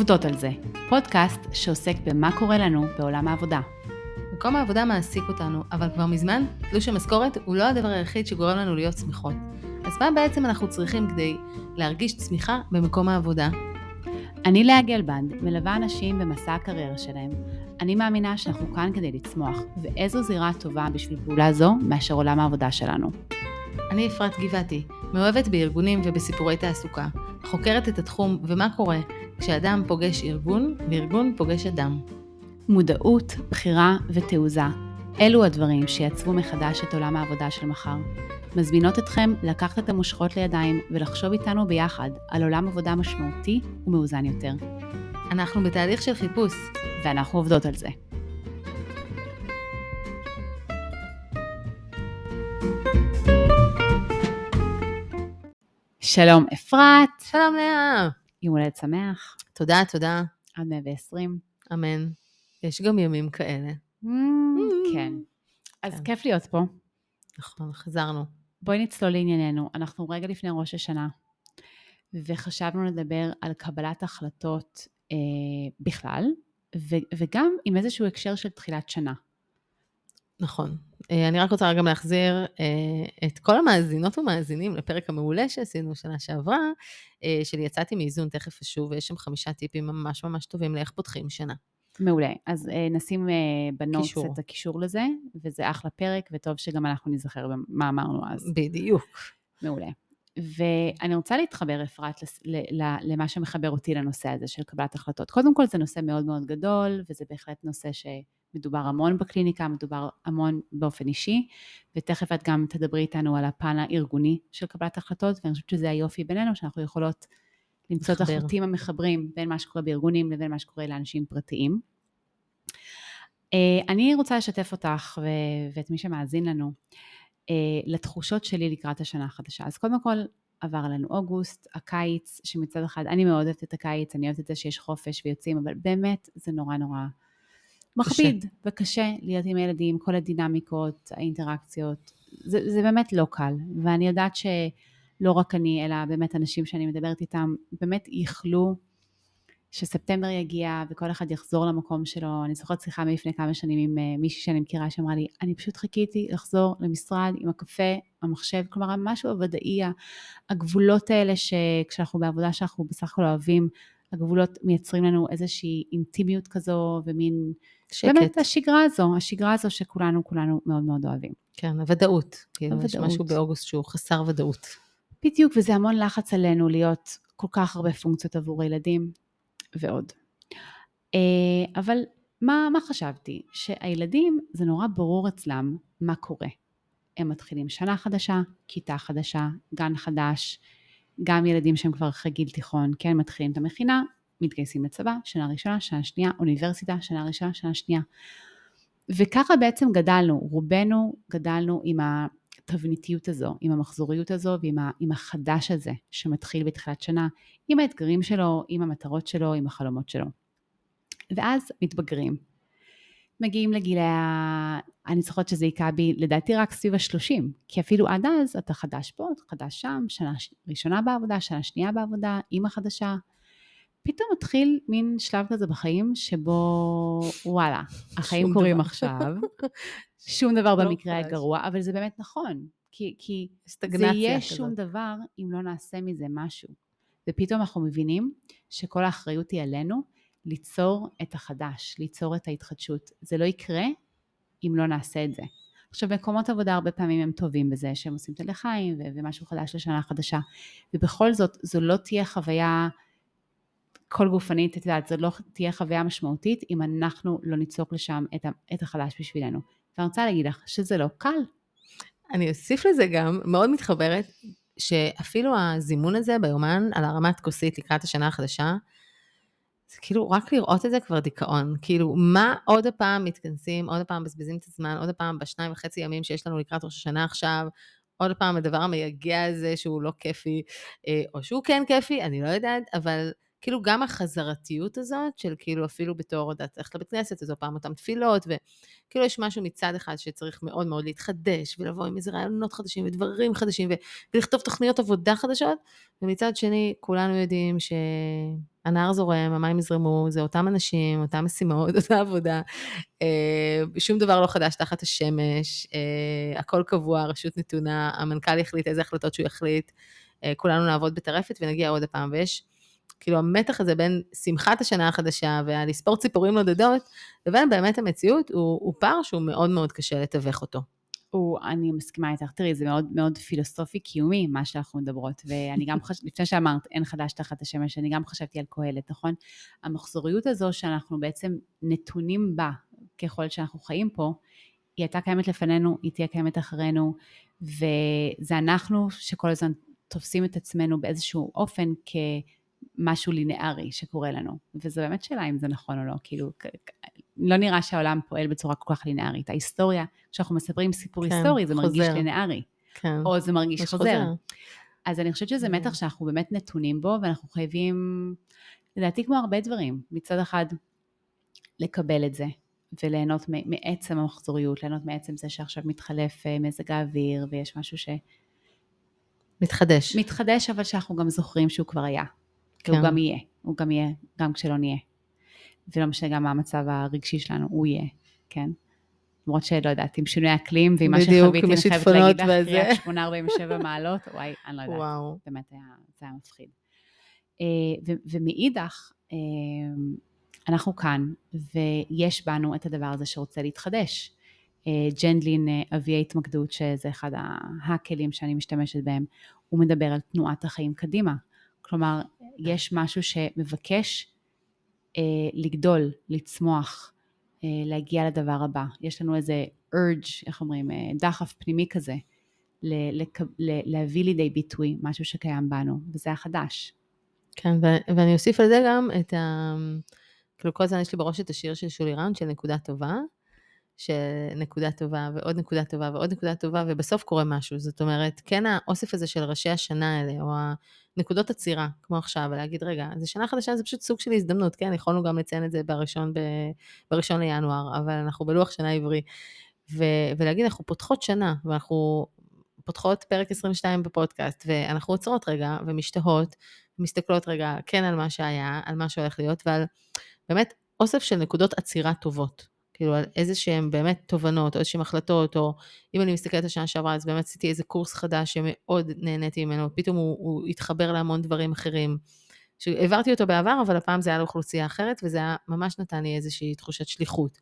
עובדות על זה, פודקאסט שעוסק במה קורה לנו בעולם העבודה. מקום העבודה מעסיק אותנו, אבל כבר מזמן תלוש המשכורת הוא לא הדבר היחיד שגורם לנו להיות שמחות. אז מה בעצם אנחנו צריכים כדי להרגיש צמיחה במקום העבודה? אני לאה גלבנד, מלווה אנשים במסע הקריירה שלהם. אני מאמינה שאנחנו כאן כדי לצמוח, ואיזו זירה טובה בשביל פעולה זו מאשר עולם העבודה שלנו. אני אפרת גבעתי, מאוהבת בארגונים ובסיפורי תעסוקה, חוקרת את התחום ומה קורה כשאדם פוגש ארגון וארגון פוגש אדם. מודעות, בחירה ותעוזה, אלו הדברים שיצרו מחדש את עולם העבודה של מחר. מזמינות אתכם לקחת את המושכות לידיים ולחשוב איתנו ביחד על עולם עבודה משמעותי ומאוזן יותר. אנחנו בתהליך של חיפוש. ואנחנו עובדות על זה. שלום אפרת. שלום לאה. יום הולדת שמח. תודה, תודה. עד 120. אמן. יש גם ימים כאלה. Mm, כן. אז כן. כיף להיות פה. נכון, חזרנו. בואי נצלול לענייננו. אנחנו רגע לפני ראש השנה, וחשבנו לדבר על קבלת החלטות אה, בכלל, ו- וגם עם איזשהו הקשר של תחילת שנה. נכון. אה, אני רק רוצה גם להחזיר אה, את כל המאזינות ומאזינים לפרק המעולה שעשינו שנה שעברה, אה, של יצאתי מאיזון, תכף אשוב, ויש שם חמישה טיפים ממש ממש טובים לאיך פותחים שנה. מעולה. אז נשים בנוטס. את הקישור לזה, וזה אחלה פרק, וטוב שגם אנחנו נזכר מה אמרנו אז. בדיוק. מעולה. ואני רוצה להתחבר, אפרת, למה שמחבר אותי לנושא הזה של קבלת החלטות. קודם כל, זה נושא מאוד מאוד גדול, וזה בהחלט נושא שמדובר המון בקליניקה, מדובר המון באופן אישי, ותכף את גם תדברי איתנו על הפן הארגוני של קבלת החלטות, ואני חושבת שזה היופי בינינו, שאנחנו יכולות למצוא את. החוטים המחברים בין מה שקורה בארגונים לבין מה שקורה לאנשים פרטיים. אה, אני רוצה לשתף אותך ו- ואת מי שמאזין לנו אה, לתחושות שלי לקראת השנה החדשה. אז קודם כל, עבר עלינו אוגוסט, הקיץ, שמצד אחד, אני מאוד אוהבת את הקיץ, אני אוהבת את זה שיש חופש ויוצאים, אבל באמת זה נורא נורא מכביד וקשה להיות עם הילדים, כל הדינמיקות, האינטראקציות, זה, זה באמת לא קל. ואני יודעת שלא רק אני, אלא באמת אנשים שאני מדברת איתם, באמת ייחלו שספטמבר יגיע וכל אחד יחזור למקום שלו. אני זוכרת שיחה מלפני כמה שנים עם אה, מישהי שאני מכירה שאמרה לי, אני פשוט חיכיתי לחזור למשרד עם הקפה, המחשב, כלומר המשהו הוודאי, הגבולות האלה שכשאנחנו בעבודה שאנחנו בסך הכל אוהבים, הגבולות מייצרים לנו איזושהי אינטימיות כזו ומין, שקט. באמת השגרה הזו, השגרה הזו שכולנו כולנו מאוד מאוד אוהבים. כן, הוודאות. כאילו, יש הוודאות. משהו באוגוסט שהוא חסר ודאות. בדיוק, וזה המון לחץ עלינו להיות כל כך הרבה פונקציות עבור הילדים ועוד. אה, אבל מה, מה חשבתי? שהילדים, זה נורא ברור אצלם מה קורה. הם מתחילים שנה חדשה, כיתה חדשה, גן חדש, גם ילדים שהם כבר אחרי גיל תיכון, כן, מתחילים את המכינה, מתגייסים לצבא, שנה ראשונה, שנה שנייה, אוניברסיטה, שנה ראשונה, שנה שנייה. וככה בעצם גדלנו, רובנו גדלנו עם התבניתיות הזו, עם המחזוריות הזו ועם ה, עם החדש הזה שמתחיל בתחילת שנה, עם האתגרים שלו, עם המטרות שלו, עם החלומות שלו. ואז מתבגרים. מגיעים לגילי ה... אני זוכרת שזה היכה בי, לדעתי רק סביב ה-30, כי אפילו עד אז אתה חדש פה, חדש שם, שנה ראשונה בעבודה, שנה שנייה בעבודה, אימא חדשה. פתאום מתחיל מין שלב כזה בחיים שבו וואלה, החיים קורים דבר. עכשיו, שום דבר לא במקרה חדש. הגרוע, אבל זה באמת נכון, כי, כי זה יהיה כזאת. שום דבר אם לא נעשה מזה משהו. ופתאום אנחנו מבינים שכל האחריות היא עלינו ליצור את החדש, ליצור את ההתחדשות. זה לא יקרה אם לא נעשה את זה. עכשיו, מקומות עבודה הרבה פעמים הם טובים בזה, שהם עושים את הלחיים ומשהו חדש לשנה חדשה, ובכל זאת, זו לא תהיה חוויה כל גופנית, את יודעת, זו לא תהיה חוויה משמעותית אם אנחנו לא ניצוק לשם את, ה- את החדש בשבילנו. ואני רוצה להגיד לך שזה לא קל. אני אוסיף לזה גם, מאוד מתחברת, שאפילו הזימון הזה ביומן על הרמת כוסית לקראת השנה החדשה, זה כאילו רק לראות את זה כבר דיכאון. כאילו, מה עוד הפעם מתכנסים, עוד הפעם מבזבזים את הזמן, עוד הפעם בשניים וחצי ימים שיש לנו לקראת ראש השנה עכשיו, עוד הפעם הדבר המייגע הזה שהוא לא כיפי, אה, או שהוא כן כיפי, אני לא יודעת, אבל כאילו גם החזרתיות הזאת, של כאילו אפילו בתור, יודעת, ללכת לבית כנסת, איזו פעם אותם תפילות, וכאילו יש משהו מצד אחד שצריך מאוד מאוד להתחדש, ולבוא עם איזה רעיונות חדשים ודברים חדשים, ולכתוב תוכניות עבודה חדשות, ומצד שני, כולנו יודעים שהנהר זורם, המים יזרמו, זה אותם אנשים, אותם משימות, אותה עבודה, אה, שום דבר לא חדש תחת השמש, אה, הכל קבוע, רשות נתונה, המנכ"ל יחליט איזה החלטות שהוא יחליט, אה, כולנו נעבוד בטרפת ונגיע עוד הפעם, ויש כאילו המתח הזה בין שמחת השנה החדשה והלספור ציפורים נודדות, לבין באמת המציאות, הוא, הוא פער שהוא מאוד מאוד קשה לתווך אותו. הוא, אני מסכימה איתך, תראי, זה מאוד מאוד פילוסופי קיומי, מה שאנחנו מדברות, ואני גם חשבתי, לפני שאמרת אין חדש תחת השמש, אני גם חשבתי על קהלת, נכון? המחזוריות הזו שאנחנו בעצם נתונים בה, ככל שאנחנו חיים פה, היא הייתה קיימת לפנינו, היא תהיה קיימת אחרינו, וזה אנחנו שכל הזמן תופסים את עצמנו באיזשהו אופן כמשהו לינארי שקורה לנו. וזו באמת שאלה אם זה נכון או לא, כאילו, לא נראה שהעולם פועל בצורה כל כך לינארית. ההיסטוריה, כשאנחנו מספרים סיפור כן, היסטורי, זה חוזר. מרגיש לינארי. כן. או זה מרגיש חוזר. חוזר. אז אני חושבת שזה כן. מתח שאנחנו באמת נתונים בו, ואנחנו חייבים, לדעתי כמו הרבה דברים, מצד אחד, לקבל את זה, וליהנות מעצם המחזוריות, ליהנות מעצם זה שעכשיו מתחלף אה, מזג האוויר, ויש משהו ש... מתחדש. מתחדש, אבל שאנחנו גם זוכרים שהוא כבר היה. כן. והוא גם יהיה, הוא גם יהיה, גם כשלא נהיה. ולא משנה גם מה המצב הרגשי שלנו, הוא יהיה, כן? למרות שלא יודעת, עם שינוי אקלים, ועם מה שחוויתי, אני חייבת להגיד לך, קריית 847 מעלות, וואי, אני לא יודעת, וואו. באמת היה, זה היה מפחיד. אה, ומאידך, אה, אנחנו כאן, ויש בנו את הדבר הזה שרוצה להתחדש. אה, ג'נדלין, אבי ההתמקדות, שזה אחד הכלים שאני משתמשת בהם, הוא מדבר על תנועת החיים קדימה. כלומר, יש משהו שמבקש אה, לגדול, לצמוח, אה, להגיע לדבר הבא. יש לנו איזה urge, איך אומרים, אה, דחף פנימי כזה, ל- לק- ל- להביא לידי ביטוי משהו שקיים בנו, וזה החדש. כן, ו- ואני אוסיף על זה גם את ה... כאילו כל הזמן יש לי בראש את השיר של שולי ראונד, של נקודה טובה, של נקודה טובה ועוד נקודה טובה ועוד נקודה טובה, ובסוף קורה משהו. זאת אומרת, כן האוסף הזה של ראשי השנה האלה, או הנקודות עצירה, כמו עכשיו, ולהגיד, רגע, זה שנה חדשה, זה פשוט סוג של הזדמנות, כן? יכולנו גם לציין את זה בראשון, ב... בראשון לינואר, אבל אנחנו בלוח שנה עברי. ו... ולהגיד, אנחנו פותחות שנה, ואנחנו פותחות פרק 22 בפודקאסט, ואנחנו עוצרות רגע, ומשתהות, ומסתכלות רגע, כן על מה שהיה, על מה שהולך להיות, ועל באמת אוסף של נקודות עצירה טובות. כאילו על איזה שהם באמת תובנות, או איזשהם החלטות, או אם אני מסתכלת על השנה שעברה, אז באמת עשיתי איזה קורס חדש שמאוד נהניתי ממנו, פתאום הוא, הוא התחבר להמון דברים אחרים. שהעברתי אותו בעבר, אבל הפעם זה היה לאוכלוסייה אחרת, וזה היה, ממש נתן לי איזושהי תחושת שליחות.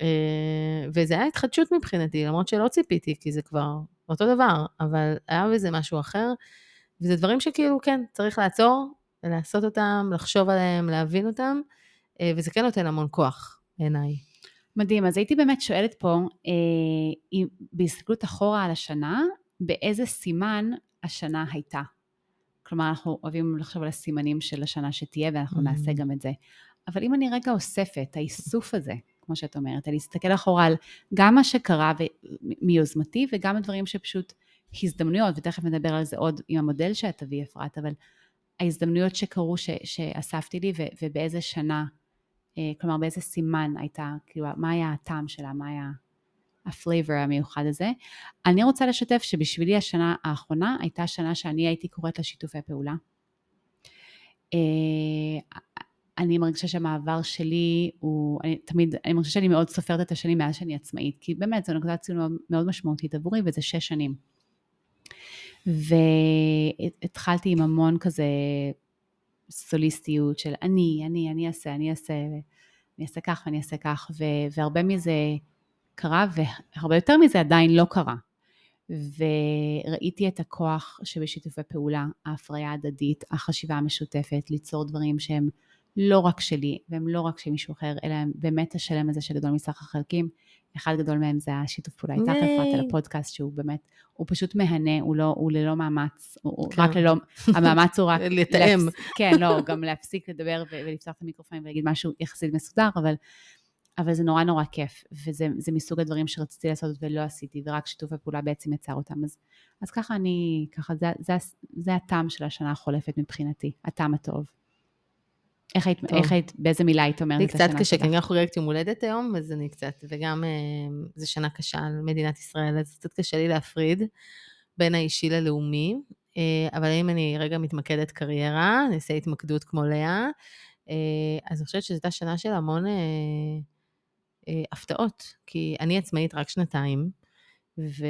אה, וזה היה התחדשות מבחינתי, למרות שלא ציפיתי, כי זה כבר אותו דבר, אבל היה בזה משהו אחר, וזה דברים שכאילו, כן, צריך לעצור, לעשות אותם, לחשוב עליהם, להבין אותם, אה, וזה כן נותן המון כוח בעיניי. מדהים, אז הייתי באמת שואלת פה, אה, בהסתכלות אחורה על השנה, באיזה סימן השנה הייתה? כלומר, אנחנו אוהבים לחשוב על הסימנים של השנה שתהיה, ואנחנו mm-hmm. נעשה גם את זה. אבל אם אני רגע אוספת, האיסוף הזה, כמו שאת אומרת, להסתכל אחורה על גם מה שקרה מיוזמתי, וגם הדברים שפשוט הזדמנויות, ותכף נדבר על זה עוד עם המודל שאת תביאי, אפרת, אבל ההזדמנויות שקרו, ש, שאספתי לי, ו, ובאיזה שנה כלומר באיזה סימן הייתה, כאילו מה היה הטעם שלה, מה היה ה flavor המיוחד הזה. אני רוצה לשתף שבשבילי השנה האחרונה הייתה שנה שאני הייתי קוראת לה פעולה. אה, אני מרגישה שהמעבר שלי הוא, אני תמיד, אני מרגישה שאני מאוד סופרת את השנים מאז שאני עצמאית, כי באמת זו נקודת ציון מאוד משמעותית עבורי וזה שש שנים. והתחלתי עם המון כזה סוליסטיות של אני, אני, אני אעשה, אני אעשה, אני אעשה כך ואני אעשה כך, ו, והרבה מזה קרה, והרבה יותר מזה עדיין לא קרה. וראיתי את הכוח שבשיתופי פעולה, ההפריה ההדדית, החשיבה המשותפת, ליצור דברים שהם לא רק שלי, והם לא רק של מישהו אחר, אלא הם באמת השלם הזה שגדול מסך החלקים. אחד גדול מהם זה השיתוף פעולה איתך, אפרת, על הפודקאסט, שהוא באמת, הוא פשוט מהנה, הוא, לא, הוא ללא מאמץ, הוא כן. רק ללא, המאמץ הוא רק... לתאם. להפס, כן, לא, גם להפסיק לדבר ולפתוח את המיקרופונים ולהגיד משהו יחסית מסודר, אבל, אבל זה נורא נורא כיף, וזה מסוג הדברים שרציתי לעשות ולא עשיתי, ורק שיתוף הפעולה בעצם יצר אותם. אז, אז ככה אני, ככה, זה, זה, זה הטעם של השנה החולפת מבחינתי, הטעם הטוב. איך היית. איך היית, באיזה מילה היית אומרת לי את קצת השנה קשה, שלך? כי אני גם חוגגת יום הולדת היום, אז אני קצת, וגם אה, זו שנה קשה על מדינת ישראל, אז קצת קשה לי להפריד בין האישי ללאומי. אה, אבל אם אני רגע מתמקדת קריירה, אני אעשה התמקדות כמו לאה, אה, אז אני חושבת שזו הייתה שנה של המון הפתעות, כי אני עצמאית רק שנתיים, ו...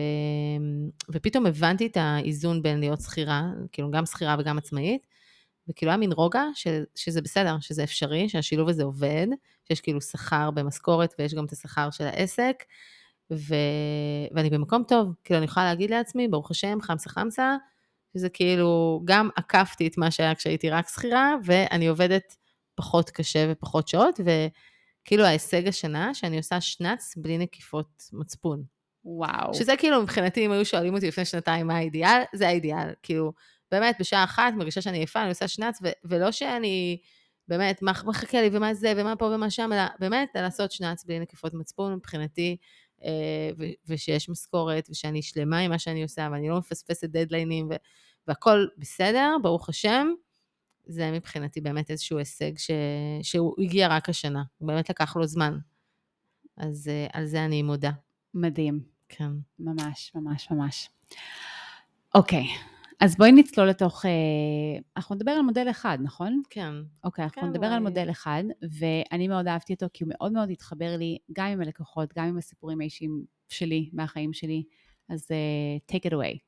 ופתאום הבנתי את האיזון בין להיות שכירה, כאילו גם שכירה וגם עצמאית, וכאילו היה מין רוגע ש... שזה בסדר, שזה אפשרי, שהשילוב הזה עובד, שיש כאילו שכר במשכורת ויש גם את השכר של העסק, ו... ואני במקום טוב, כאילו אני יכולה להגיד לעצמי, ברוך השם, חמסה חמסה, שזה כאילו, גם עקפתי את מה שהיה כשהייתי רק שכירה, ואני עובדת פחות קשה ופחות שעות, וכאילו ההישג השנה, שאני עושה שנץ בלי נקיפות מצפון. וואו. שזה כאילו מבחינתי, אם היו שואלים אותי לפני שנתיים מה האידיאל, זה האידיאל. כאילו, באמת, בשעה אחת מרגישה שאני יפה, אני עושה שנץ, ו- ולא שאני, באמת, מה מחכה לי, ומה זה, ומה פה ומה שם, אלא באמת, לעשות שנץ בלי נקיפות מצפון מבחינתי, אה, ו- ושיש משכורת, ושאני שלמה עם מה שאני עושה, ואני לא מפספסת דדליינים, ו- והכל בסדר, ברוך השם. זה מבחינתי באמת איזשהו הישג ש... שהוא הגיע רק השנה, הוא באמת לקח לו זמן. אז אה, על זה אני מודה. מדהים. כן. ממש, ממש, ממש. אוקיי, אז בואי נצלול לתוך... אה, אנחנו נדבר על מודל אחד, נכון? כן. אוקיי, אנחנו כן, נדבר על אולי. מודל אחד, ואני מאוד אהבתי אותו, כי הוא מאוד מאוד התחבר לי, גם עם הלקוחות, גם עם הסיפורים האישיים שלי, מהחיים שלי. אז uh, take it away.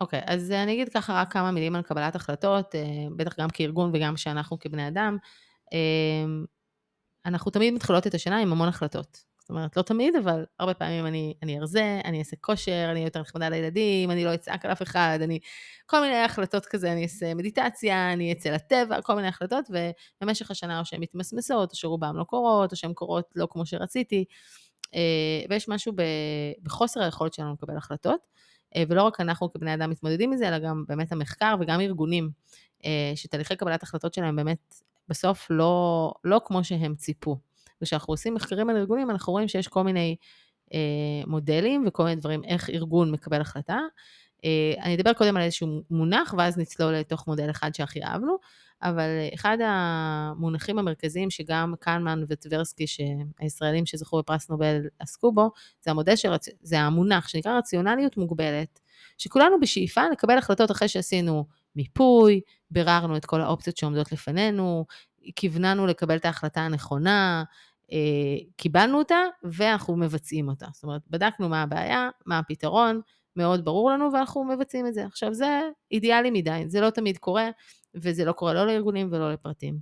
אוקיי, אז אה, אני אגיד ככה רק כמה מילים על קבלת החלטות, בטח גם כארגון וגם שאנחנו כבני אדם. אנחנו תמיד מתחילות את השנה עם המון החלטות. זאת אומרת, לא תמיד, אבל הרבה פעמים אני, אני ארזה, אני אעשה כושר, אני אהיה יותר נחמדה לילדים, אני לא אצעק על אף אחד, אני... כל מיני החלטות כזה, אני אעשה מדיטציה, אני אצא לטבע, כל מיני החלטות, ובמשך השנה או שהן מתמסמסות, או שרובן לא קורות, או שהן קורות לא כמו שרציתי. אה, ויש משהו בחוסר היכולת שלנו לקבל החלטות. אה, ולא רק אנחנו כבני אדם מתמודדים עם זה, אלא גם באמת המחקר וגם ארגונים, אה, שתהליכי קבלת החלטות שלהם באמת בסוף לא, לא כמו שהם ציפו. וכשאנחנו עושים מחקרים על ארגונים, אנחנו רואים שיש כל מיני אה, מודלים וכל מיני דברים איך ארגון מקבל החלטה. אה, אני אדבר קודם על איזשהו מונח, ואז נצלול לתוך מודל אחד שהכי אהבנו, אבל אחד המונחים המרכזיים שגם קלמן וטברסקי, הישראלים שזכו בפרס נובל עסקו בו, זה המודל של, רצ- זה המונח שנקרא רציונליות מוגבלת, שכולנו בשאיפה לקבל החלטות אחרי שעשינו מיפוי, ביררנו את כל האופציות שעומדות לפנינו, כיווננו לקבל את ההחלטה הנכונה, קיבלנו אותה ואנחנו מבצעים אותה. זאת אומרת, בדקנו מה הבעיה, מה הפתרון, מאוד ברור לנו ואנחנו מבצעים את זה. עכשיו, זה אידיאלי מדי, זה לא תמיד קורה, וזה לא קורה לא לארגונים ולא לפרטים.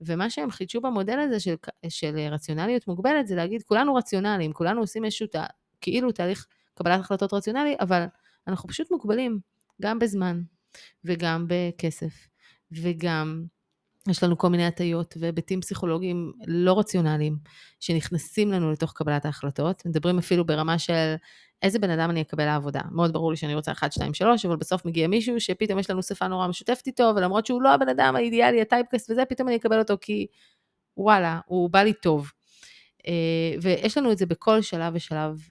ומה שהם חידשו במודל הזה של, של רציונליות מוגבלת, זה להגיד, כולנו רציונליים, כולנו עושים איזשהו תה, כאילו תהליך קבלת החלטות רציונלי, אבל אנחנו פשוט מוגבלים, גם בזמן, וגם בכסף, וגם יש לנו כל מיני הטיות והיבטים פסיכולוגיים לא רציונליים שנכנסים לנו לתוך קבלת ההחלטות. מדברים אפילו ברמה של איזה בן אדם אני אקבל לעבודה. מאוד ברור לי שאני רוצה 1, 2, 3, אבל בסוף מגיע מישהו שפתאום יש לנו שפה נורא משותפת איתו, ולמרות שהוא לא הבן אדם האידיאלי, הטייפקסט וזה, פתאום אני אקבל אותו כי וואלה, הוא בא לי טוב. אה, ויש לנו את זה בכל שלב ושלב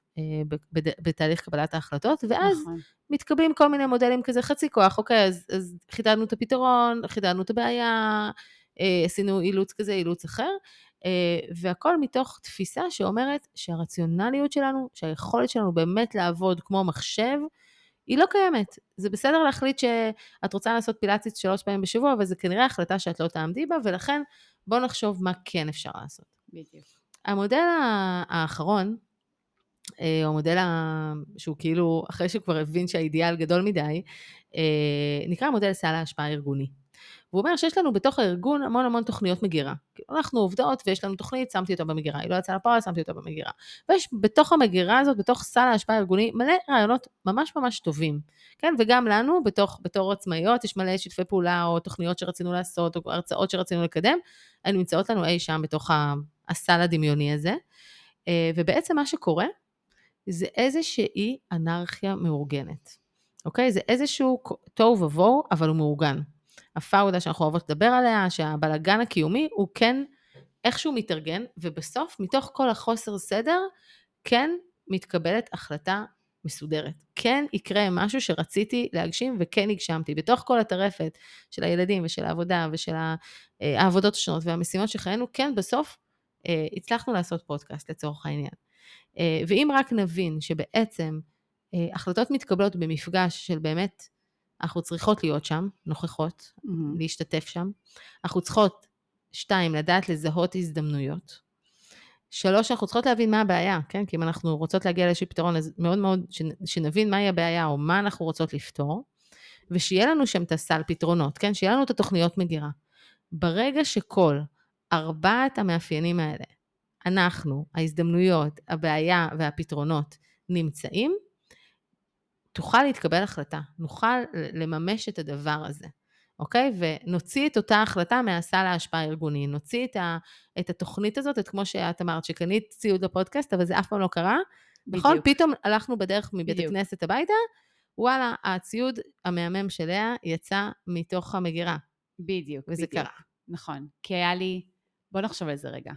בתהליך קבלת ההחלטות, ואז נכון. מתקבלים כל מיני מודלים כזה חצי כוח, אוקיי, אז, אז חידדנו את הפתרון, חידדנו את הבעיה, אה, עשינו אילוץ כזה, אילוץ אחר, אה, והכל מתוך תפיסה שאומרת שהרציונליות שלנו, שהיכולת שלנו באמת לעבוד כמו מחשב, היא לא קיימת. זה בסדר להחליט שאת רוצה לעשות פילאטיס שלוש פעמים בשבוע, אבל זו כנראה החלטה שאת לא תעמדי בה, ולכן בואו נחשוב מה כן אפשר לעשות. בדיוק. המודל האחרון, אה, המודל ה... שהוא כאילו, אחרי שהוא כבר הבין שהאידיאל גדול מדי, אה, נקרא מודל סל ההשפעה הארגוני. והוא אומר שיש לנו בתוך הארגון המון המון תוכניות מגירה. כאילו אנחנו עובדות ויש לנו תוכנית, שמתי אותה במגירה, היא לא יצאה לפועל, שמתי אותה במגירה. ויש בתוך המגירה הזאת, בתוך סל ההשפעה הארגוני, מלא רעיונות ממש ממש טובים. כן, וגם לנו, בתוך, בתור עצמאיות, יש מלא שיתפי פעולה או תוכניות שרצינו לעשות, או הרצאות שרצינו לקדם, הן נמצאות לנו אי שם בתוך הסל הדמיוני הזה. ובעצם מה שקורה, זה איזושהי אנרכיה מאורגנת. אוקיי? זה איזשהו תוהו ובוהו, אבל הוא מאורגן. הפאודה שאנחנו אוהבות לדבר עליה, שהבלגן הקיומי הוא כן איכשהו מתארגן, ובסוף, מתוך כל החוסר סדר, כן מתקבלת החלטה מסודרת. כן יקרה משהו שרציתי להגשים וכן הגשמתי. בתוך כל הטרפת של הילדים ושל העבודה ושל אה, העבודות השונות והמשימות שחיינו, כן, בסוף אה, הצלחנו לעשות פודקאסט לצורך העניין. אה, ואם רק נבין שבעצם אה, החלטות מתקבלות במפגש של באמת, אנחנו צריכות להיות שם, נוכחות, מהמם. להשתתף שם. אנחנו צריכות, שתיים, לדעת לזהות הזדמנויות. שלוש, אנחנו צריכות להבין מה הבעיה, כן? כי אם אנחנו רוצות להגיע לאיזשהו פתרון, אז מאוד מאוד שנ- שנבין מהי הבעיה או מה אנחנו רוצות לפתור, ושיהיה לנו שם את הסל פתרונות, כן? שיהיה לנו את התוכניות מגירה. ברגע שכל ארבעת המאפיינים האלה, אנחנו, ההזדמנויות, הבעיה והפתרונות, נמצאים, תוכל להתקבל החלטה, נוכל לממש את הדבר הזה, אוקיי? ונוציא את אותה החלטה מהסל ההשפעה הארגוני, נוציא את, ה, את התוכנית הזאת, את כמו שאת אמרת, שקנית ציוד לפודקאסט, אבל זה אף פעם לא קרה. נכון? בדיוק. פתאום הלכנו בדרך מבית בדיוק. הכנסת הביתה, וואלה, הציוד המהמם של לאה יצא מתוך המגירה, בדיוק, וזה בדיוק. קרה. נכון. כי היה לי, בוא נחשוב על זה רגע.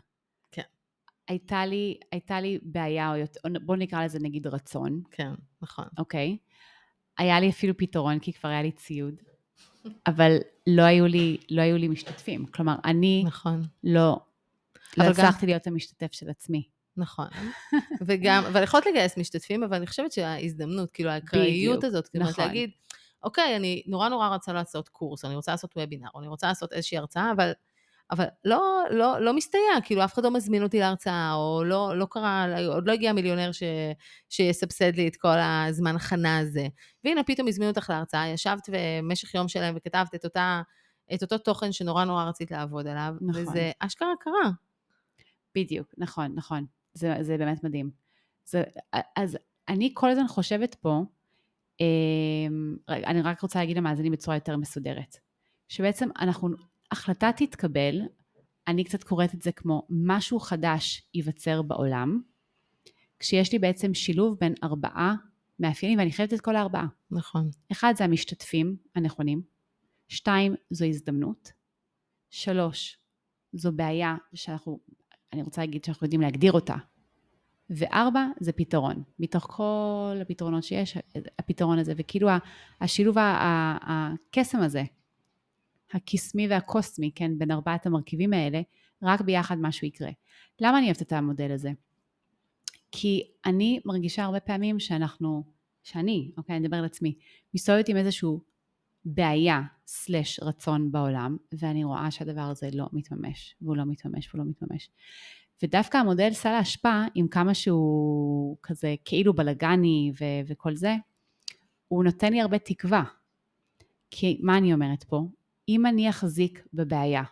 הייתה לי, הייתה לי בעיה, או יותר, בוא נקרא לזה נגיד רצון, כן, נכון. אוקיי? היה לי אפילו פתרון, כי כבר היה לי ציוד, אבל לא היו לי, לא היו לי משתתפים. כלומר, אני נכון. לא, לא אבל גם- הצלחתי להיות המשתתף של עצמי. נכון. וגם, אבל יכולת לגייס משתתפים, אבל אני חושבת שההזדמנות, כאילו האקראיות הזאת, כאילו נכון. להגיד, אוקיי, אני נורא נורא רוצה לעשות קורס, אני רוצה לעשות וובינר, אני רוצה לעשות איזושהי הרצאה, אבל, אבל לא, לא, לא מסתייע, כאילו אף אחד לא מזמין אותי להרצאה, או לא, לא קרה, עוד לא הגיע מיליונר ש, שיסבסד לי את כל הזמן הכנה הזה. והנה, פתאום הזמינו אותך להרצאה, ישבת במשך יום שלם וכתבת את אותה... את אותו תוכן שנורא נורא רצית לעבוד עליו, נכון. וזה אשכרה קרה. בדיוק, נכון, נכון. זה, זה באמת מדהים. זה, אז אני כל הזמן חושבת פה, אמ, אני רק רוצה להגיד למאזינים בצורה יותר מסודרת, שבעצם אנחנו, החלטה תתקבל, אני קצת קוראת את זה כמו משהו חדש ייווצר בעולם, כשיש לי בעצם שילוב בין ארבעה מאפיינים, ואני חייבת את כל הארבעה. נכון. אחד זה המשתתפים הנכונים, שתיים זו הזדמנות, שלוש זו בעיה שאנחנו, אני רוצה להגיד שאנחנו יודעים להגדיר אותה, וארבע זה פתרון, מתוך כל הפתרונות שיש, הפתרון הזה, וכאילו השילוב, הקסם הזה, הקסמי והקוסמי, כן, בין ארבעת המרכיבים האלה, רק ביחד משהו יקרה. למה אני אוהבת את המודל הזה? כי אני מרגישה הרבה פעמים שאנחנו, שאני, אוקיי, אני אדבר על עצמי, מסתובבת עם איזשהו בעיה סלש רצון בעולם, ואני רואה שהדבר הזה לא מתממש, והוא לא מתממש והוא לא מתממש. ודווקא המודל סל ההשפעה, עם כמה שהוא כזה כאילו בלאגני ו- וכל זה, הוא נותן לי הרבה תקווה. כי מה אני אומרת פה? אם אני אחזיק בבעיה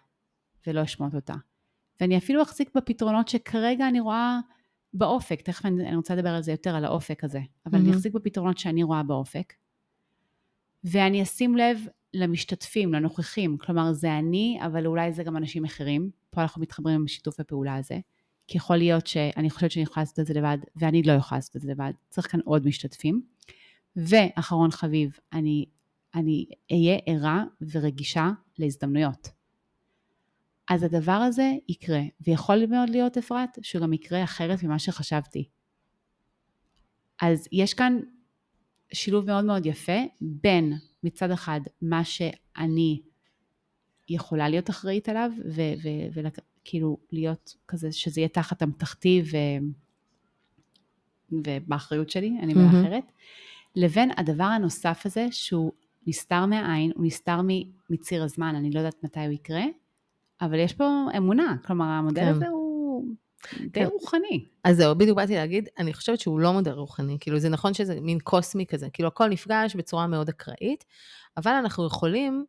ולא אשמוט אותה, ואני אפילו אחזיק בפתרונות שכרגע אני רואה באופק, תכף אני, אני רוצה לדבר על זה יותר, על האופק הזה, אבל אני מהמם. אחזיק בפתרונות שאני רואה באופק, ואני אשים לב למשתתפים, לנוכחים, כלומר זה אני, אבל אולי זה גם אנשים אחרים, פה אנחנו מתחברים עם שיתוף הפעולה הזה, כי יכול להיות שאני חושבת שאני יכולה לעשות את זה לבד, ואני לא יכולה לעשות את זה לבד, צריך כאן עוד משתתפים. ואחרון חביב, אני, אני אהיה ערה ורגישה להזדמנויות. אז הדבר הזה יקרה, ויכול מאוד להיות, אפרת, שהוא גם יקרה אחרת ממה שחשבתי. אז יש כאן שילוב מאוד מאוד יפה בין מצד אחד מה שאני יכולה להיות אחראית עליו, וכאילו להיות כזה, שזה יהיה תחת אמתחתי ו... ובאחריות שלי, אני מילה מהמם. אחרת, לבין הדבר הנוסף הזה שהוא נסתר מהעין, הוא נסתר מציר הזמן, אני לא יודעת מתי הוא יקרה, אבל יש פה אמונה, כלומר המודל כן. הזה הוא די כן. רוחני. אז זהו, בדיוק באתי להגיד, אני חושבת שהוא לא מודל רוחני, כאילו זה נכון שזה מין קוסמי כזה, כאילו הכל נפגש בצורה מאוד אקראית, אבל אנחנו יכולים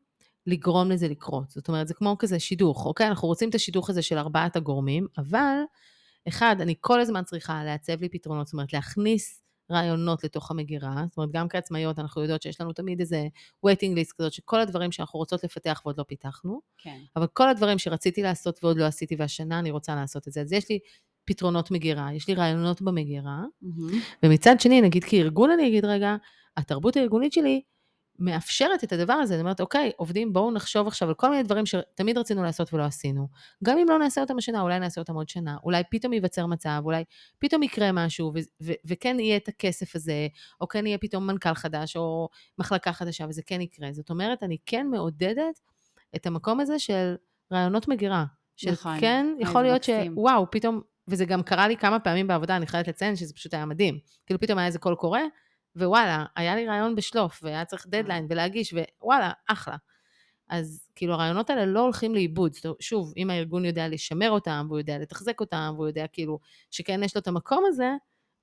לגרום לזה לקרות. זאת אומרת, זה כמו כזה שידוך, אוקיי? אנחנו רוצים את השידוך הזה של ארבעת הגורמים, אבל, אחד, אני כל הזמן צריכה לעצב לי פתרונות, זאת אומרת, להכניס רעיונות לתוך המגירה, זאת אומרת, גם כעצמאיות אנחנו יודעות שיש לנו תמיד איזה waiting list כזאת, שכל הדברים שאנחנו רוצות לפתח ועוד לא פיתחנו, כן. אבל כל הדברים שרציתי לעשות ועוד לא עשיתי, והשנה אני רוצה לעשות את זה. אז יש לי פתרונות מגירה, יש לי רעיונות במגירה, ומצד שני, נגיד כארגון אני אגיד רגע, התרבות הארגונית שלי מאפשרת את הדבר הזה, אני אומרת, אוקיי, עובדים, בואו נחשוב עכשיו על כל מיני דברים שתמיד רצינו לעשות ולא עשינו. גם אם לא נעשה אותם השנה, אולי נעשה אותם עוד שנה, אולי פתאום ייווצר מצב, אולי פתאום יקרה משהו, ו- ו- וכן יהיה את הכסף הזה, או כן יהיה פתאום מנכ"ל חדש, או מחלקה חדשה, וזה כן יקרה. זאת אומרת, אני כן מעודדת את המקום הזה של רעיונות מגירה. של נכון. כן, אוי, יכול להיות מקסים. שוואו, פתאום, וזה גם קרה לי כמה פעמים בעבודה, אני חייבת לציין שזה פשוט היה מדהים. כאילו פתאום היה איזה קול קורא, ווואלה, היה לי רעיון בשלוף, והיה צריך דדליין ולהגיש, ווואלה, אחלה. אז כאילו הרעיונות האלה לא הולכים לאיבוד. שוב, אם הארגון יודע לשמר אותם, והוא יודע לתחזק אותם, והוא יודע כאילו שכן יש לו את המקום הזה,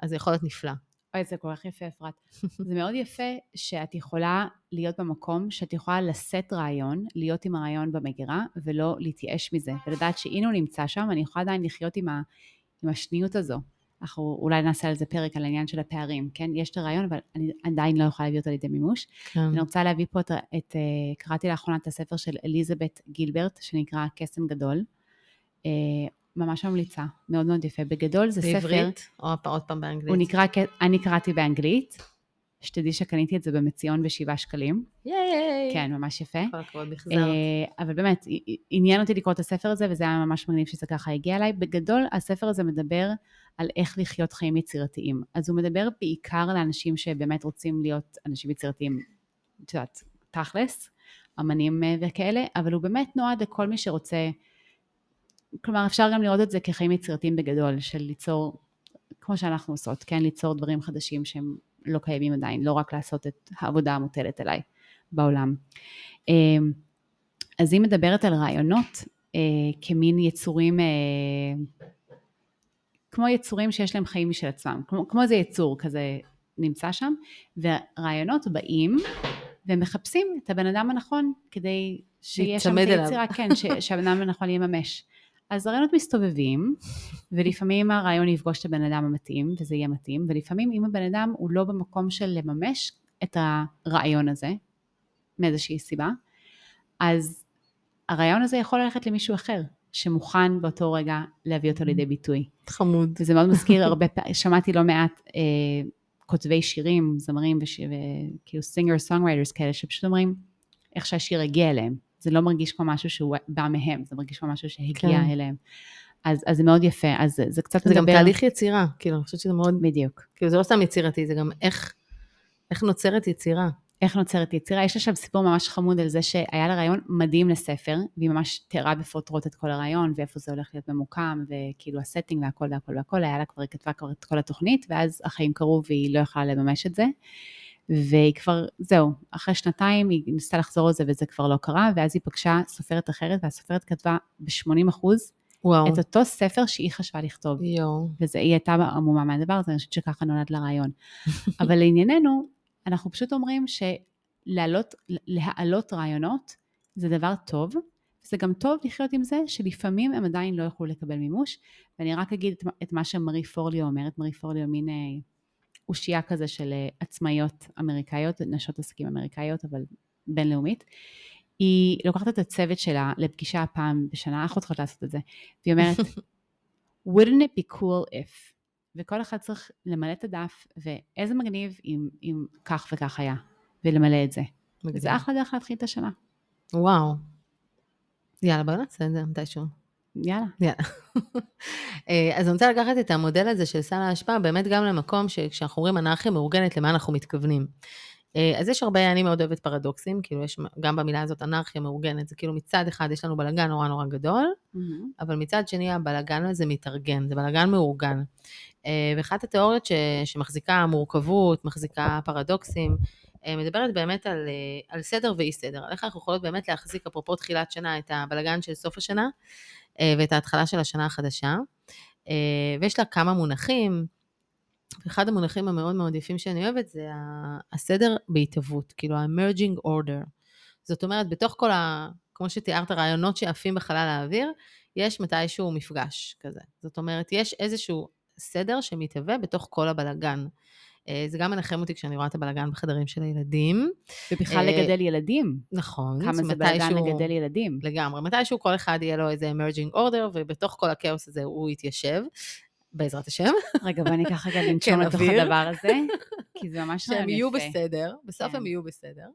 אז זה יכול להיות נפלא. אוי, זה כל כך יפה, אפרת. זה מאוד יפה שאת יכולה להיות במקום שאת יכולה לשאת רעיון, להיות עם הרעיון במגירה, ולא להתייאש מזה, ולדעת שהנה הוא נמצא שם, אני יכולה עדיין לחיות עם, ה, עם השניות הזו. אנחנו אולי נעשה על זה פרק על העניין של הפערים, כן? יש את הרעיון, אבל אני עדיין לא יכולה להביא אותו לידי מימוש. כן. אני רוצה להביא פה את, את אה, קראתי לאחרונה את הספר של אליזבת גילברט, שנקרא קסם גדול. אה, ממש ממליצה, מאוד מאוד יפה. בגדול זה ספר... בעברית, או עוד פעם באנגלית? הוא נקרא, אני קראתי באנגלית, שתדעי שקניתי את זה במציון בשבעה שקלים. ייי! כן, ממש יפה. כל הכבוד, החזרת. אה, אבל באמת, עניין אותי לקרוא את הספר הזה, וזה היה ממש מגניב שזה ככה הגיע אליי. בגדול, הספר הזה מדבר על איך לחיות חיים יצירתיים. אז הוא מדבר בעיקר לאנשים שבאמת רוצים להיות אנשים יצירתיים, את יודעת, תכלס, אמנים אה, וכאלה, אבל הוא באמת נועד לכל מי שרוצה, כלומר, אפשר גם לראות את זה כחיים יצירתיים בגדול, של ליצור, כמו שאנחנו עושות, כן, ליצור דברים חדשים שהם לא קיימים עדיין, לא רק לעשות את העבודה המוטלת עליי בעולם. אה, אז היא מדברת על רעיונות אה, כמין יצורים, כמו יצורים שיש להם חיים משל עצמם, כמו, כמו איזה יצור כזה נמצא שם, ורעיונות באים ומחפשים את הבן אדם הנכון כדי שיהיה שם את. היצירה, כן, ש, שהבן אדם הנכון יממש. אז הרעיונות מסתובבים, ולפעמים הרעיון יפגוש את הבן אדם המתאים, וזה יהיה מתאים, ולפעמים אם הבן אדם הוא לא במקום של לממש את הרעיון הזה, מאיזושהי סיבה, אז הרעיון הזה יכול ללכת למישהו אחר, שמוכן באותו רגע להביא אותו לידי ביטוי. חמוד. וזה מאוד מזכיר הרבה פעמים, שמעתי לא מעט אה, כותבי שירים, זמרים וש- וכאילו singer songwriters כאלה, שפשוט אומרים איך שהשיר הגיע אליהם. זה לא מרגיש כמו משהו שהוא בא מהם, זה מרגיש כמו משהו שהגיע כן. אליהם. אז, אז זה מאוד יפה, אז זה, זה קצת זה גם מדבר... תהליך יצירה, כאילו, אני חושבת שזה מאוד, בדיוק. כאילו, זה לא סתם יצירתי, זה גם איך, איך נוצרת יצירה. איך נוצרת יצירה. יש לה שם סיפור ממש חמוד על זה שהיה לה רעיון מדהים לספר, והיא ממש תיארה בפרוטרוט את כל הרעיון, ואיפה זה הולך להיות ממוקם, וכאילו ה setting והכל והכל והכל, היה לה כבר, היא כתבה כבר את כל התוכנית, ואז החיים קרו והיא לא יכלה לממש את זה. והיא כבר, זהו, אחרי שנתיים היא ניסתה לחזור על זה וזה כבר לא קרה, ואז היא פגשה סופרת אחרת, והסופרת כתבה ב-80 אחוז וואו. את אותו ספר שהיא חשבה לכתוב. יואו. וזה, היא הייתה עמומה מהדבר הזה, אני חושבת שככה נולד לה רעיון. אבל לענייננו, אנחנו פשוט אומרים שלהעלות להעלות רעיונות זה דבר טוב, זה גם טוב לחיות עם זה שלפעמים הם עדיין לא יוכלו לקבל מימוש, ואני רק אגיד את, את מה שמרי פורליו אומרת, מרי פורליו מין אה, אושייה כזה של אה, עצמאיות אמריקאיות, נשות עסקים אמריקאיות, אבל בינלאומית. היא לוקחת את הצוות שלה לפגישה פעם בשנה, אנחנו צריכות לעשות את זה, והיא אומרת, wouldn't it be cool if, וכל אחד צריך למלא את הדף, ואיזה מגניב אם, אם כך וכך היה, ולמלא את זה. מגניב. וזה אחלה דרך להתחיל את השנה. וואו. יאללה, בוא נעשה את זה מתישהו. יאללה. אה, אז אני רוצה לקחת את המודל הזה של סל ההשפעה, באמת גם למקום שכשאנחנו אומרים אנרכיה מאורגנת, למה אנחנו מתכוונים. אה, אז יש הרבה, אני מאוד אוהבת פרדוקסים, כאילו יש גם במילה הזאת אנרכיה מאורגנת, זה כאילו מצד אחד יש לנו בלאגן נורא נורא גדול, אבל מצד שני הבלאגן הזה מתארגן, זה בלאגן מאורגן. אה, ואחת התיאוריות ש, שמחזיקה מורכבות, מחזיקה פרדוקסים, אה, מדברת באמת על, על סדר ואי סדר, על איך אנחנו יכולות באמת להחזיק, אפרופו תחילת שנה, את הבלאגן של סוף השנה, ואת ההתחלה של השנה החדשה. ויש לה כמה מונחים, ואחד המונחים המאוד מאוד יפים שאני אוהבת זה הסדר בהתהוות, כאילו ה-emerging order. זאת אומרת, בתוך כל ה... כמו שתיארת, רעיונות שעפים בחלל האוויר, יש מתישהו מפגש כזה. זאת אומרת, יש איזשהו סדר שמתהווה בתוך כל הבלגן. אה, זה גם מנחם אותי כשאני רואה את הבלגן בחדרים של הילדים. ובכלל אה, לגדל ילדים. נכון. כמה זה מתישהו- לגדל ילדים. לגמרי. מתישהו כל אחד יהיה לו איזה emerging order, ובתוך כל הכאוס הזה הוא יתיישב, בעזרת השם, רגע, בוא ניקח רגע לנשום כן, לתוך. הדבר הזה, כי זה ממש שהם רעיון יהיו יפה. בסדר, בסוף כן. הם יהיו בסדר.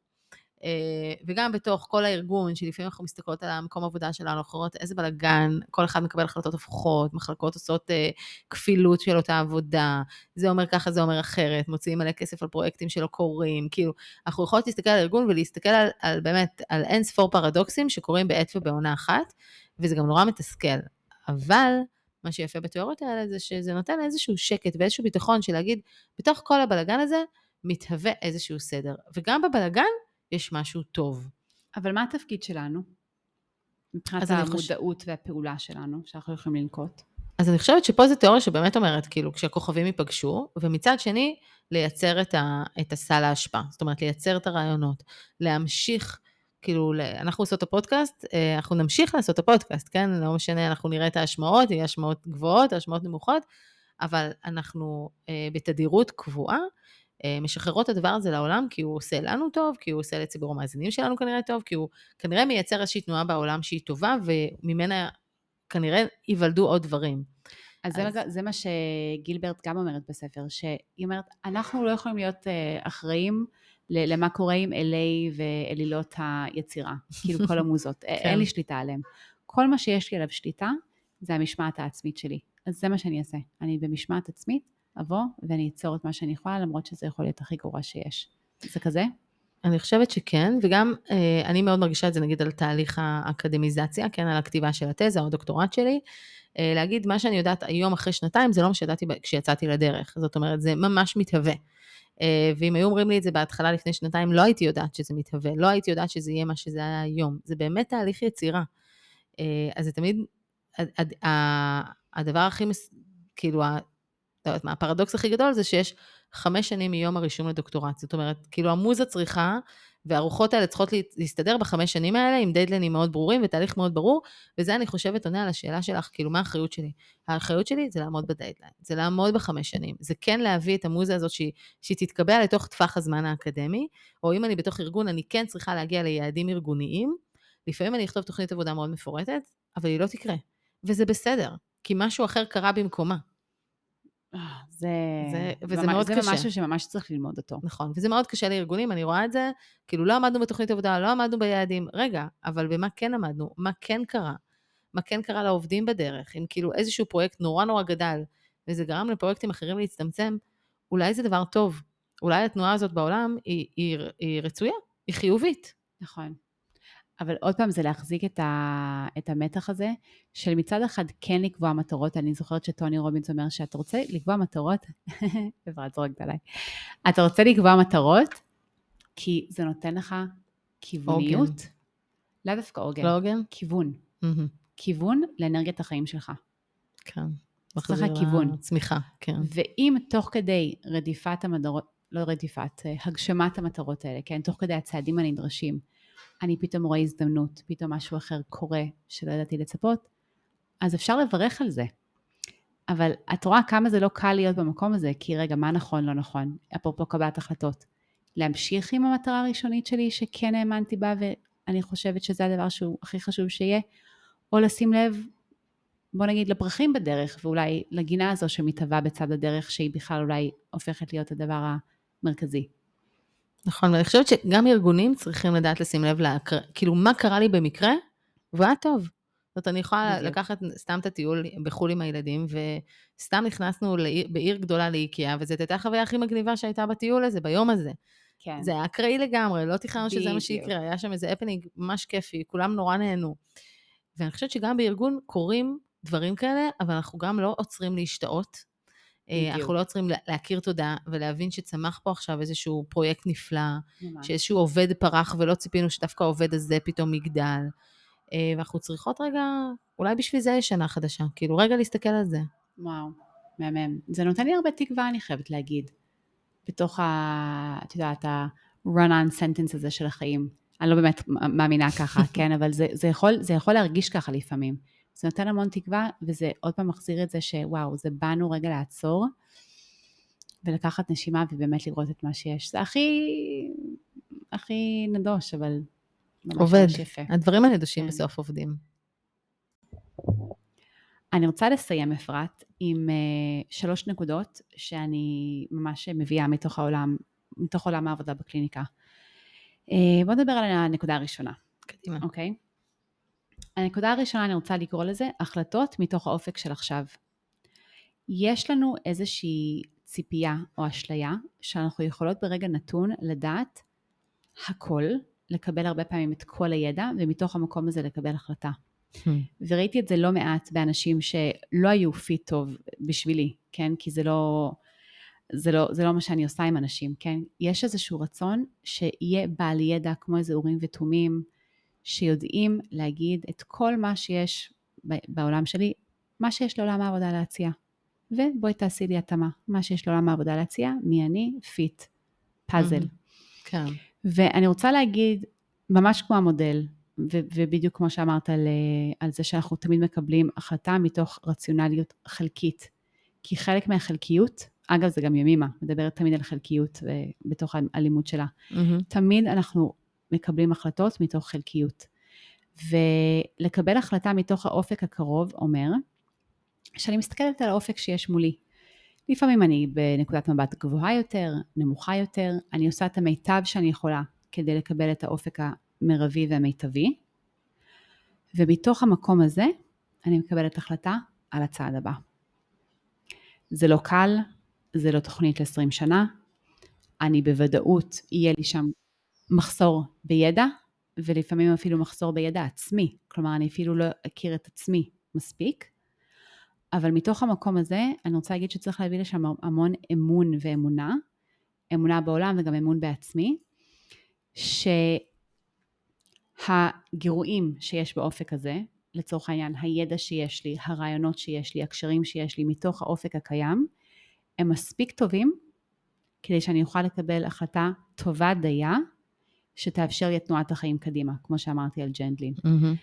אה, וגם בתוך כל הארגון, שלפעמים אנחנו מסתכלות על המקום העבודה שלנו, אנחנו רואות איזה בלאגן, כל אחד מקבל החלטות הפוכות, מחלקות עושות אה, כפילות של אותה עבודה, זה אומר ככה, זה אומר אחרת, מוציאים מלא כסף על פרויקטים שלא קורים, כאילו, אנחנו יכולות להסתכל על הארגון ולהסתכל על, על באמת, על אין ספור פרדוקסים שקורים בעת ובעונה אחת, וזה גם נורא מתסכל. אבל, מה שיפה בתיאוריות האלה זה שזה נותן איזשהו שקט ואיזשהו ביטחון של להגיד, בתוך כל הבלאגן הזה, מתהווה איזשהו סדר. וגם בבלאגן יש משהו טוב. אבל מה התפקיד שלנו? מבחינת המודעות חוש... והפעולה שלנו, שאנחנו יכולים לנקוט. אז אני חושבת שפה זו תיאוריה שבאמת אומרת, כאילו, כשהכוכבים ייפגשו, ומצד שני, לייצר את, ה, את הסל ההשפעה. זאת אומרת, לייצר את הרעיונות, להמשיך, כאילו, אנחנו עושות את הפודקאסט, אה, אנחנו נמשיך לעשות את הפודקאסט, כן? לא משנה, אנחנו נראה את ההשמעות, יהיו השמעות גבוהות, השמעות נמוכות, אבל אנחנו אה, בתדירות קבועה, אה, משחררות את הדבר הזה לעולם כי הוא עושה לנו טוב, כי הוא עושה לציבור המאזינים שלנו כנראה טוב, כי הוא כנראה מייצר איזושהי תנועה בעולם שהיא טובה, וממנה כנראה ייוולדו עוד דברים. אז, אז... זה, זה מה שגילברט גם אומרת בספר, שהיא אומרת, אנחנו לא יכולים להיות אחראים למה קורה עם אלי ואלילות היצירה, כאילו כל המוזות, כן. אין לי שליטה עליהם. כל מה שיש לי עליו שליטה זה המשמעת העצמית שלי. אז זה מה שאני אעשה, אני במשמעת עצמית, אבוא ואני אצור את מה שאני יכולה, למרות שזה יכול להיות הכי גרוע שיש. זה כזה? אני חושבת שכן, וגם אה, אני מאוד מרגישה את זה נגיד על תהליך האקדמיזציה, כן, על הכתיבה של התזה או הדוקטורט שלי. אה, להגיד מה שאני יודעת היום אחרי שנתיים, זה לא מה שידעתי כשיצאתי לדרך. זאת אומרת, זה ממש מתהווה. אה, ואם היו אומרים לי את זה בהתחלה לפני שנתיים, לא הייתי יודעת שזה מתהווה, לא הייתי יודעת שזה יהיה מה שזה היה היום. זה באמת תהליך יצירה. אז זה תמיד, הדבר הכי, כאילו, לא יודעת מה, הפרדוקס הכי גדול זה שיש חמש שנים מיום הרישום לדוקטורט. זאת אומרת, כאילו המוזה צריכה, והארוחות האלה צריכות להסתדר בחמש שנים האלה עם דדלנים מאוד ברורים ותהליך מאוד ברור, וזה אני חושבת עונה על השאלה שלך, כאילו מה האחריות שלי? האחריות שלי זה לעמוד בדדליין, זה לעמוד בחמש שנים, זה כן להביא את המוזה הזאת שהיא, שהיא תתקבע לתוך טווח הזמן האקדמי, או אם אני בתוך ארגון, אני כן צריכה להגיע ליעדים ארגוניים, לפעמים אני אכתוב תוכנית עבודה מאוד מפורטת, אבל היא לא תקרה, וזה בסדר, כי משהו אחר קרה במקומה. זה, זה, וזה ממש, מאוד זה קשה. זה משהו שממש צריך ללמוד אותו. נכון, וזה מאוד קשה לארגונים, אני רואה את זה, כאילו לא עמדנו בתוכנית עבודה, לא עמדנו ביעדים, רגע, אבל במה כן עמדנו? מה כן קרה? מה כן קרה לעובדים בדרך? אם כאילו איזשהו פרויקט נורא נורא גדל, וזה גרם לפרויקטים אחרים להצטמצם, אולי זה דבר טוב. אולי התנועה הזאת בעולם היא, היא, היא רצויה, היא חיובית. נכון. אבל עוד פעם זה להחזיק את, ה, את המתח הזה של מצד אחד כן לקבוע מטרות, אני זוכרת שטוני רובינס אומר שאתה רוצה לקבוע מטרות, אפרת זורקת עליי, אתה רוצה לקבוע מטרות כי זה נותן לך כיווניות, עוגן. לא דווקא עוגן, לא עוגן? כיוון, mm-hmm. כיוון לאנרגיית החיים שלך. כן. צריך לך כיוון. צמיחה, כן. ואם תוך כדי רדיפת המטרות, לא רדיפת, אה, הגשמת המטרות האלה, כן, תוך כדי הצעדים הנדרשים, אני פתאום רואה הזדמנות, פתאום משהו אחר קורה שלא ידעתי לצפות, אז אפשר לברך על זה. אבל את רואה כמה זה לא קל להיות במקום הזה, כי רגע, מה נכון, לא נכון, אפרופו קבלת החלטות. להמשיך עם המטרה הראשונית שלי שכן האמנתי בה ואני חושבת שזה הדבר שהוא הכי חשוב שיהיה, או לשים לב, בוא נגיד, לפרחים בדרך, ואולי לגינה הזו שמתהווה בצד הדרך, שהיא בכלל אולי הופכת להיות הדבר המרכזי. נכון, ואני חושבת שגם ארגונים צריכים לדעת לשים לב, להקר... כאילו, מה קרה לי במקרה, והיה טוב. זאת אומרת, אני יכולה בדיוק. לקחת סתם את הטיול בחו"ל עם הילדים, וסתם נכנסנו לעיר, בעיר גדולה לאיקאה, וזאת הייתה החוויה הכי מגניבה שהייתה בטיול הזה, ביום הזה. כן. זה היה אקראי לגמרי, לא תכננו שזה מה שיקרה, היה שם איזה הפנינג ממש כיפי, כולם נורא נהנו. ואני חושבת שגם בארגון קורים דברים כאלה, אבל אנחנו גם לא עוצרים להשתאות, בדיוק. אנחנו לא צריכים להכיר תודה ולהבין שצמח פה עכשיו איזשהו פרויקט נפלא, ממש. שאיזשהו עובד פרח ולא ציפינו שדווקא העובד הזה פתאום יגדל. אה, ואנחנו צריכות רגע, אולי בשביל זה יש שנה חדשה, כאילו רגע להסתכל על זה. וואו, מהמם. זה נותן לי הרבה תקווה, אני חייבת להגיד. בתוך ה... את יודעת, ה-run-on sentence הזה של החיים. אני לא באמת מאמינה ככה, כן? אבל זה, זה, יכול, זה יכול להרגיש ככה לפעמים. זה נותן המון תקווה, וזה עוד פעם מחזיר את זה שוואו, זה באנו רגע לעצור, ולקחת נשימה ובאמת לראות את מה שיש. זה הכי, הכי נדוש, אבל ממש עובד. יפה. הדברים הנדושים כן. בסוף עובדים. אני רוצה לסיים, אפרת, עם uh, שלוש נקודות שאני ממש מביאה מתוך העולם, מתוך עולם העבודה בקליניקה. אה, בואו נדבר על הנקודה הראשונה, קדימה. אוקיי? הנקודה הראשונה, אני רוצה לקרוא לזה החלטות מתוך האופק של עכשיו. יש לנו איזושהי ציפייה או אשליה שאנחנו יכולות ברגע נתון לדעת הכל, לקבל הרבה פעמים את כל הידע, ומתוך המקום הזה לקבל החלטה. Hmm. וראיתי את זה לא מעט באנשים שלא היו fit טוב בשבילי, כן? כי זה לא, זה לא, זה לא מה שאני עושה עם אנשים, כן? יש איזשהו רצון שיהיה בעל ידע כמו איזה אורים ותומים, שיודעים להגיד את כל מה שיש בעולם שלי, מה שיש לעולם העבודה להציע. ובואי תעשי לי התאמה. מה שיש לעולם העבודה להציע, מי אני, fit, פאזל. כן. ואני רוצה להגיד, ממש כמו המודל, ו- ובדיוק כמו שאמרת על, על זה שאנחנו תמיד מקבלים החלטה מתוך רציונליות חלקית. כי חלק מהחלקיות, אגב זה גם ימימה, מדברת תמיד על חלקיות אה, בתוך הלימוד שלה. מהמם. תמיד אנחנו מקבלים החלטות מתוך חלקיות. ולקבל החלטה מתוך האופק הקרוב אומר שאני מסתכלת על האופק שיש מולי. לפעמים אני בנקודת מבט גבוהה יותר, נמוכה יותר, אני עושה את המיטב שאני יכולה כדי לקבל את האופק המרבי והמיטבי, ומתוך המקום הזה אני מקבלת החלטה על הצעד הבא. זה לא קל, זה לא תוכנית ל-20 שנה, אני בוודאות, יהיה לי שם מחסור בידע, ולפעמים אפילו מחסור בידע עצמי, כלומר אני אפילו לא אכיר את עצמי מספיק, אבל מתוך המקום הזה אני רוצה להגיד שצריך להביא לשם המון אמון ואמונה, אמונה בעולם וגם אמון בעצמי, שהגירויים שיש באופק הזה, לצורך העניין הידע שיש לי, הרעיונות שיש לי, הקשרים שיש לי מתוך האופק הקיים, הם מספיק טובים כדי שאני אוכל לקבל החלטה טובה דייה שתאפשר לי את תנועת החיים קדימה, כמו שאמרתי על ג'נדלין. מהמם.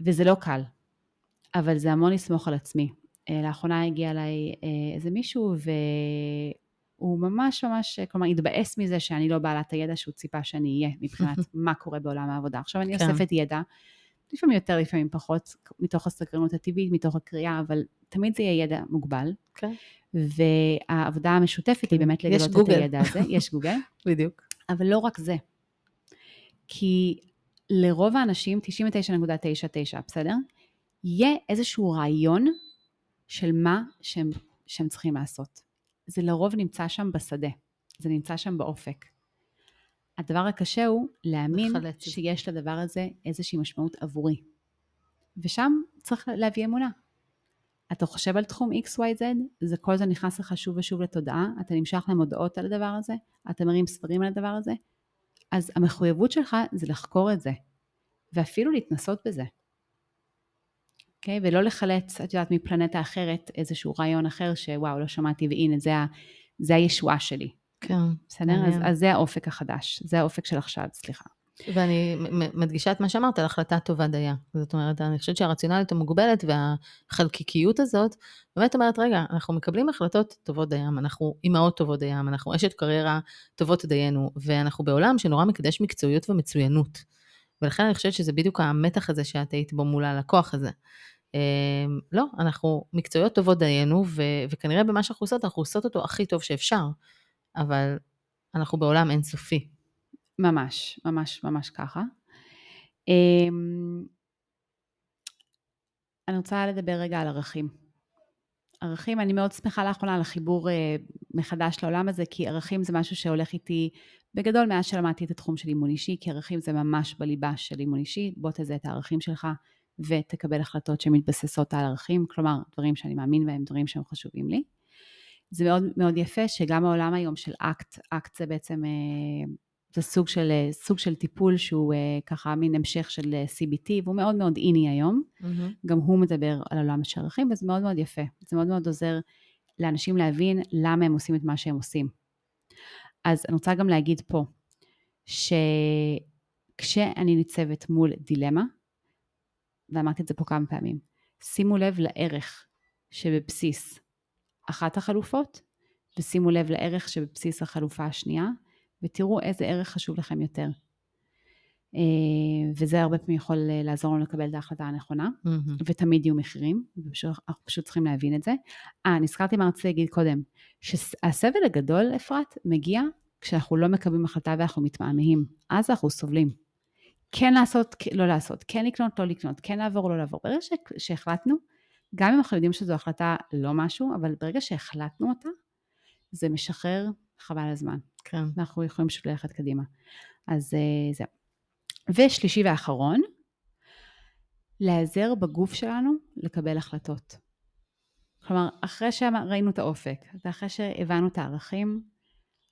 וזה לא קל, אבל זה המון לסמוך על עצמי. אה, לאחרונה הגיע אליי אה, איזה מישהו והוא ממש ממש, כלומר התבאס מזה שאני לא בעלת הידע שהוא ציפה שאני אהיה מבחינת מה קורה בעולם העבודה. עכשיו אני כן. אוספת ידע, לפעמים יותר, לפעמים פחות, מתוך הסקרנות הטבעית, מתוך הקריאה, אבל תמיד זה יהיה ידע מוגבל. כן. והעבודה המשותפת היא באמת יש לגלות את. הידע הזה, יש גוגל, בדיוק. אבל לא רק זה. כי לרוב האנשים, 99.99, בסדר? יהיה איזשהו רעיון של מה שהם, שהם צריכים לעשות. זה לרוב נמצא שם בשדה, זה נמצא שם באופק. הדבר הקשה הוא להאמין זה. שיש לדבר הזה איזושהי משמעות עבורי. ושם צריך להביא אמונה. אתה חושב על תחום XYZ, זה כל זה נכנס לך שוב ושוב לתודעה, אתה נמשך למודעות על הדבר הזה, אתה מרים ספרים על הדבר הזה, אז המחויבות שלך זה לחקור את זה, ואפילו להתנסות בזה. אוקיי? ולא לחלץ, את יודעת, מפלנטה אחרת איזשהו רעיון אחר שוואו, לא שמעתי, והנה, זה, ה- זה הישועה שלי. כן. בסדר? אז. אז זה האופק החדש, זה האופק של עכשיו, סליחה. ואני מדגישה את מה שאמרת על החלטה טובה דייה. זאת אומרת, אני חושבת שהרציונליות המוגבלת והחלקיקיות הזאת, באמת אומרת, רגע, אנחנו מקבלים החלטות טובות דיים, אנחנו אימהות טובות דיים, אנחנו אשת קריירה טובות דיינו, ואנחנו בעולם שנורא מקדש מקצועיות ומצוינות. ולכן אני חושבת שזה בדיוק המתח הזה שאת היית בו מול הלקוח הזה. אמ, לא, אנחנו מקצועיות טובות דיינו, ו- וכנראה במה שאנחנו עושות, אנחנו עושות אותו הכי טוב שאפשר, אבל אנחנו בעולם אינסופי. ממש, ממש, ממש ככה. אמ, אני רוצה לדבר רגע על ערכים. ערכים, אני מאוד שמחה לאחרונה על החיבור אה, מחדש לעולם הזה, כי ערכים זה משהו שהולך איתי בגדול מאז שלמדתי את התחום של אימון אישי, כי ערכים זה ממש בליבה של אימון אישי, בוא תזהה את הערכים שלך ותקבל החלטות שמתבססות על ערכים, כלומר דברים שאני מאמין בהם, דברים שהם חשובים לי. זה מאוד מאוד יפה שגם העולם היום של ACT, ACT זה בעצם, אה, זה סוג של, אה, סוג של טיפול שהוא אה, ככה מין המשך של אה, CBT, והוא מאוד מאוד in היום. גם הוא מדבר על עולם של ערכים, וזה מאוד מאוד יפה. זה מאוד מאוד עוזר לאנשים להבין למה הם עושים את מה שהם עושים. אז אני רוצה גם להגיד פה, שכשאני ניצבת מול דילמה, ואמרתי את זה פה כמה פעמים, שימו לב לערך שבבסיס אחת החלופות, ושימו לב לערך שבבסיס החלופה השנייה, ותראו איזה ערך חשוב לכם יותר. אה, וזה הרבה פעמים יכול אה, לעזור לנו לקבל את ההחלטה הנכונה. מהמם. ותמיד יהיו מחירים, אנחנו פשוט צריכים להבין את זה. אה, נזכרתי מה רציתי להגיד קודם, שהסבל הגדול, אפרת, מגיע כשאנחנו לא מקבלים החלטה ואנחנו מתמהמהים. אז אנחנו סובלים. כן לעשות, לא לעשות, כן לקנות, לא לקנות, כן לעבור, לא לעבור. ברגע שהחלטנו, גם אם אנחנו יודעים שזו החלטה לא משהו, אבל ברגע שהחלטנו אותה, זה משחרר חבל הזמן. כן. ואנחנו יכולים פשוט ללכת קדימה. אז uh, זהו. ושלישי ואחרון, להיעזר בגוף שלנו לקבל החלטות. כלומר, אחרי שראינו את האופק, ואחרי שהבנו את הערכים,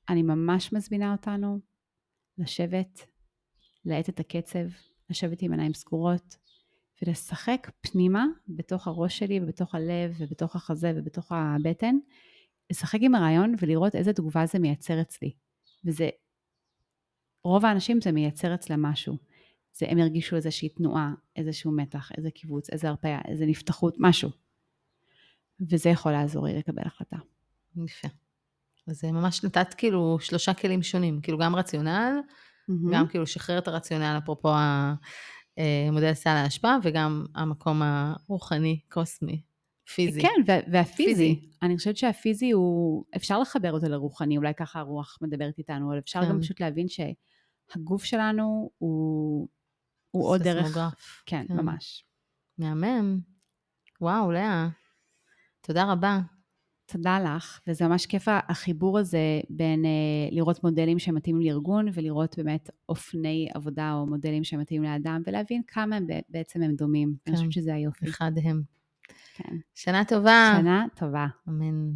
אני ממש מזמינה אותנו לשבת, להאט את הקצב, לשבת עם עיניים סגורות, ולשחק פנימה בתוך הראש שלי ובתוך הלב ובתוך החזה ובתוך הבטן, לשחק עם הרעיון ולראות איזה תגובה זה מייצר אצלי. וזה, רוב האנשים זה מייצר אצלם משהו. זה הם ירגישו איזושהי תנועה, איזשהו מתח, איזה קיבוץ, איזה הרפאיה, איזה נפתחות, משהו. וזה יכול לעזור לי לקבל החלטה. יפה. אז ממש נתת כאילו שלושה כלים שונים, כאילו גם רציונל, mm-hmm. גם כאילו שחרר את הרציונל, אפרופו המודל אה, סל ההשפעה, וגם המקום הרוחני, קוסמי, פיזי. כן, והפיזי. פיזי. אני חושבת שהפיזי הוא, אפשר לחבר אותו לרוחני, אולי ככה הרוח מדברת איתנו, אבל אפשר כן. גם פשוט להבין שהגוף שלנו הוא, הוא עוד דרך... כן, כן, ממש. מהמם. וואו, לאה. תודה רבה. תודה לך, וזה ממש כיף החיבור הזה בין אה, לראות מודלים שמתאימים לארגון ולראות באמת אופני עבודה או מודלים שמתאימים לאדם ולהבין כמה הם בעצם הם דומים. כן. אני חושבת שזה היופי. אחד הם. כן. שנה טובה. שנה טובה. אמן.